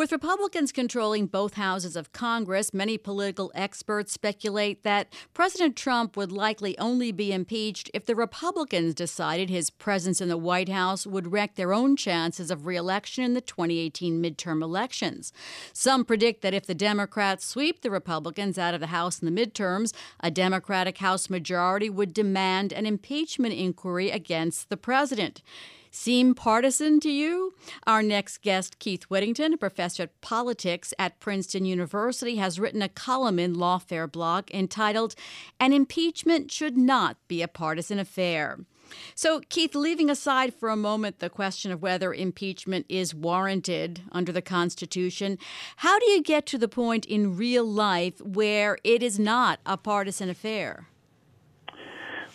With Republicans controlling both houses of Congress, many political experts speculate that President Trump would likely only be impeached if the Republicans decided his presence in the White House would wreck their own chances of reelection in the 2018 midterm elections. Some predict that if the Democrats sweep the Republicans out of the House in the midterms, a Democratic House majority would demand an impeachment inquiry against the president seem partisan to you? Our next guest, Keith Whittington, a professor of politics at Princeton University, has written a column in Lawfare blog entitled An Impeachment Should Not Be a Partisan Affair. So, Keith, leaving aside for a moment the question of whether impeachment is warranted under the Constitution, how do you get to the point in real life where it is not a partisan affair?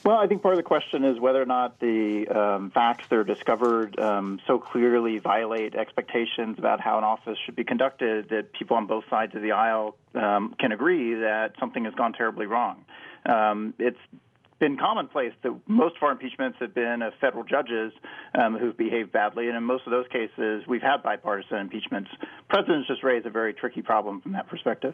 Well, I think part of the question is whether or not the um, facts that are discovered um, so clearly violate expectations about how an office should be conducted that people on both sides of the aisle um, can agree that something has gone terribly wrong. Um, it's been commonplace that most of our impeachments have been of federal judges um, who've behaved badly, and in most of those cases, we've had bipartisan impeachments. Presidents just raise a very tricky problem from that perspective.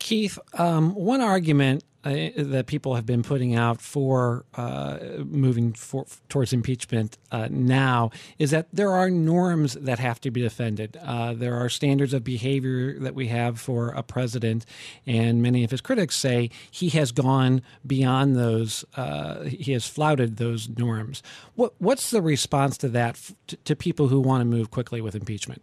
Keith, um, one argument uh, that people have been putting out for uh, moving for, towards impeachment uh, now is that there are norms that have to be defended. Uh, there are standards of behavior that we have for a president, and many of his critics say he has gone beyond those. Uh, he has flouted those norms. What, what's the response to that to, to people who want to move quickly with impeachment?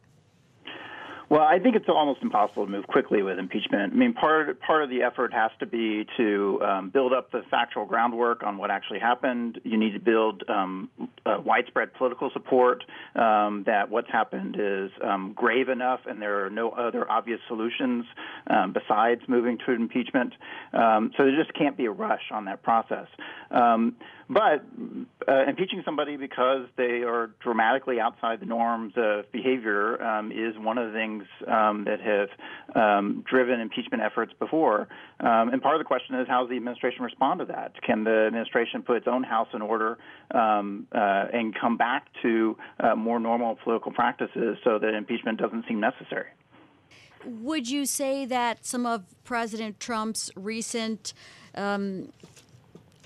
Well, I think it's almost impossible to move quickly with impeachment. I mean, part part of the effort has to be to um, build up the factual groundwork on what actually happened. You need to build um, uh, widespread political support um, that what's happened is um, grave enough, and there are no other obvious solutions um, besides moving to impeachment. Um, so there just can't be a rush on that process. But uh, impeaching somebody because they are dramatically outside the norms of behavior is one of the things things um, that have um, driven impeachment efforts before. Um, and part of the question is how does the administration respond to that? Can the administration put its own house in order um, uh, and come back to uh, more normal political practices so that impeachment doesn't seem necessary? Would you say that some of President Trump's recent um,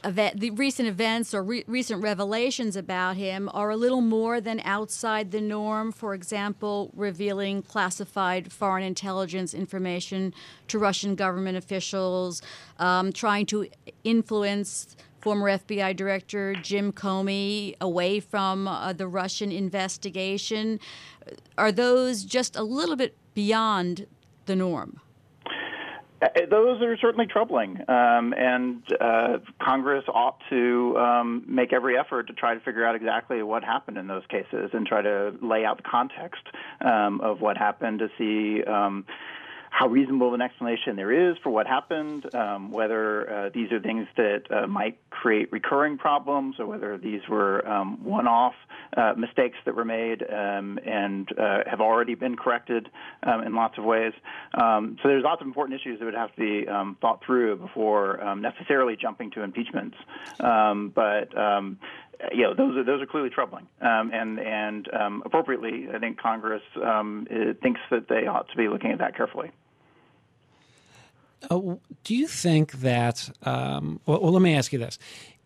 event, the recent events or re- recent revelations about him are a little more than outside the norm. For example, revealing classified foreign intelligence information to Russian government officials, um, trying to influence former FBI Director Jim Comey away from uh, the Russian investigation. Are those just a little bit beyond the norm? Uh, those are certainly troubling, um, and uh, Congress ought to um, make every effort to try to figure out exactly what happened in those cases and try to lay out the context um, of what happened to see um, how reasonable an explanation there is for what happened, um, whether uh, these are things that uh, might create recurring problems, or whether these were um, one-off uh, mistakes that were made um, and uh, have already been corrected um, in lots of ways. Um, so there's lots of important issues that would have to be um, thought through before necessarily jumping to impeachments. but you know, those are those are clearly troubling, um, and and um, appropriately, I think Congress um, thinks that they ought to be looking at that carefully. Uh, do you think that? Um, well, well, let me ask you this: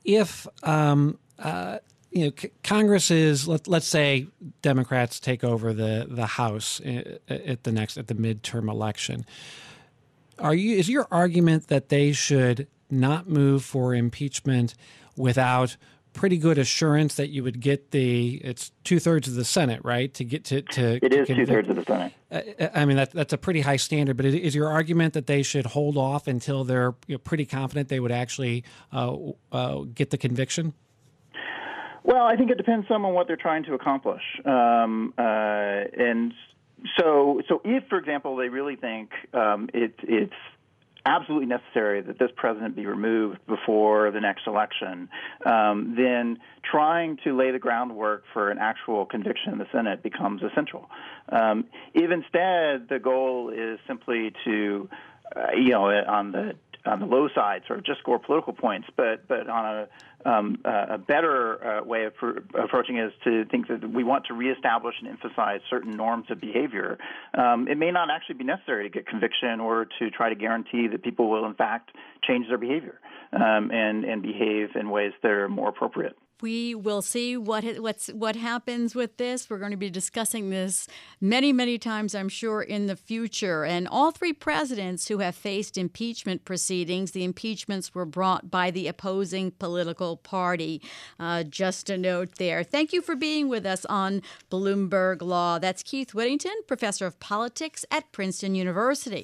If um, uh, you know, c- Congress is let, us say Democrats take over the the House uh, at the next at the midterm election, are you is your argument that they should not move for impeachment without pretty good assurance that you would get the it's two thirds of the Senate, right? To get to to it is two thirds of the Senate. Uh, uh, I mean that that's a pretty high standard. But is your argument that they should hold off until they're you know, pretty confident they would actually uh, uh, get the conviction? Well, I think it depends some on what they're trying to accomplish, um, uh, and so so if, for example, they really think um, it, it's absolutely necessary that this president be removed before the next election, um, then trying to lay the groundwork for an actual conviction in the Senate becomes essential. Um, if instead the goal is simply to, uh, you know, on the on the low side, sort of just score political points, but but on a um, a better uh, way of pr- approaching it is to think that we want to reestablish and emphasize certain norms of behavior. Um, it may not actually be necessary to get conviction or to try to guarantee that people will, in fact, change their behavior um, and and behave in ways that are more appropriate we will see what what's what happens with this. We're going to be discussing this many, many times, I'm sure, in the future. And all three presidents who have faced impeachment proceedings, the impeachments were brought by the opposing political party. Uh, just a note there. Thank you for being with us on Bloomberg Law. That's Keith Whittington, professor of politics at Princeton University.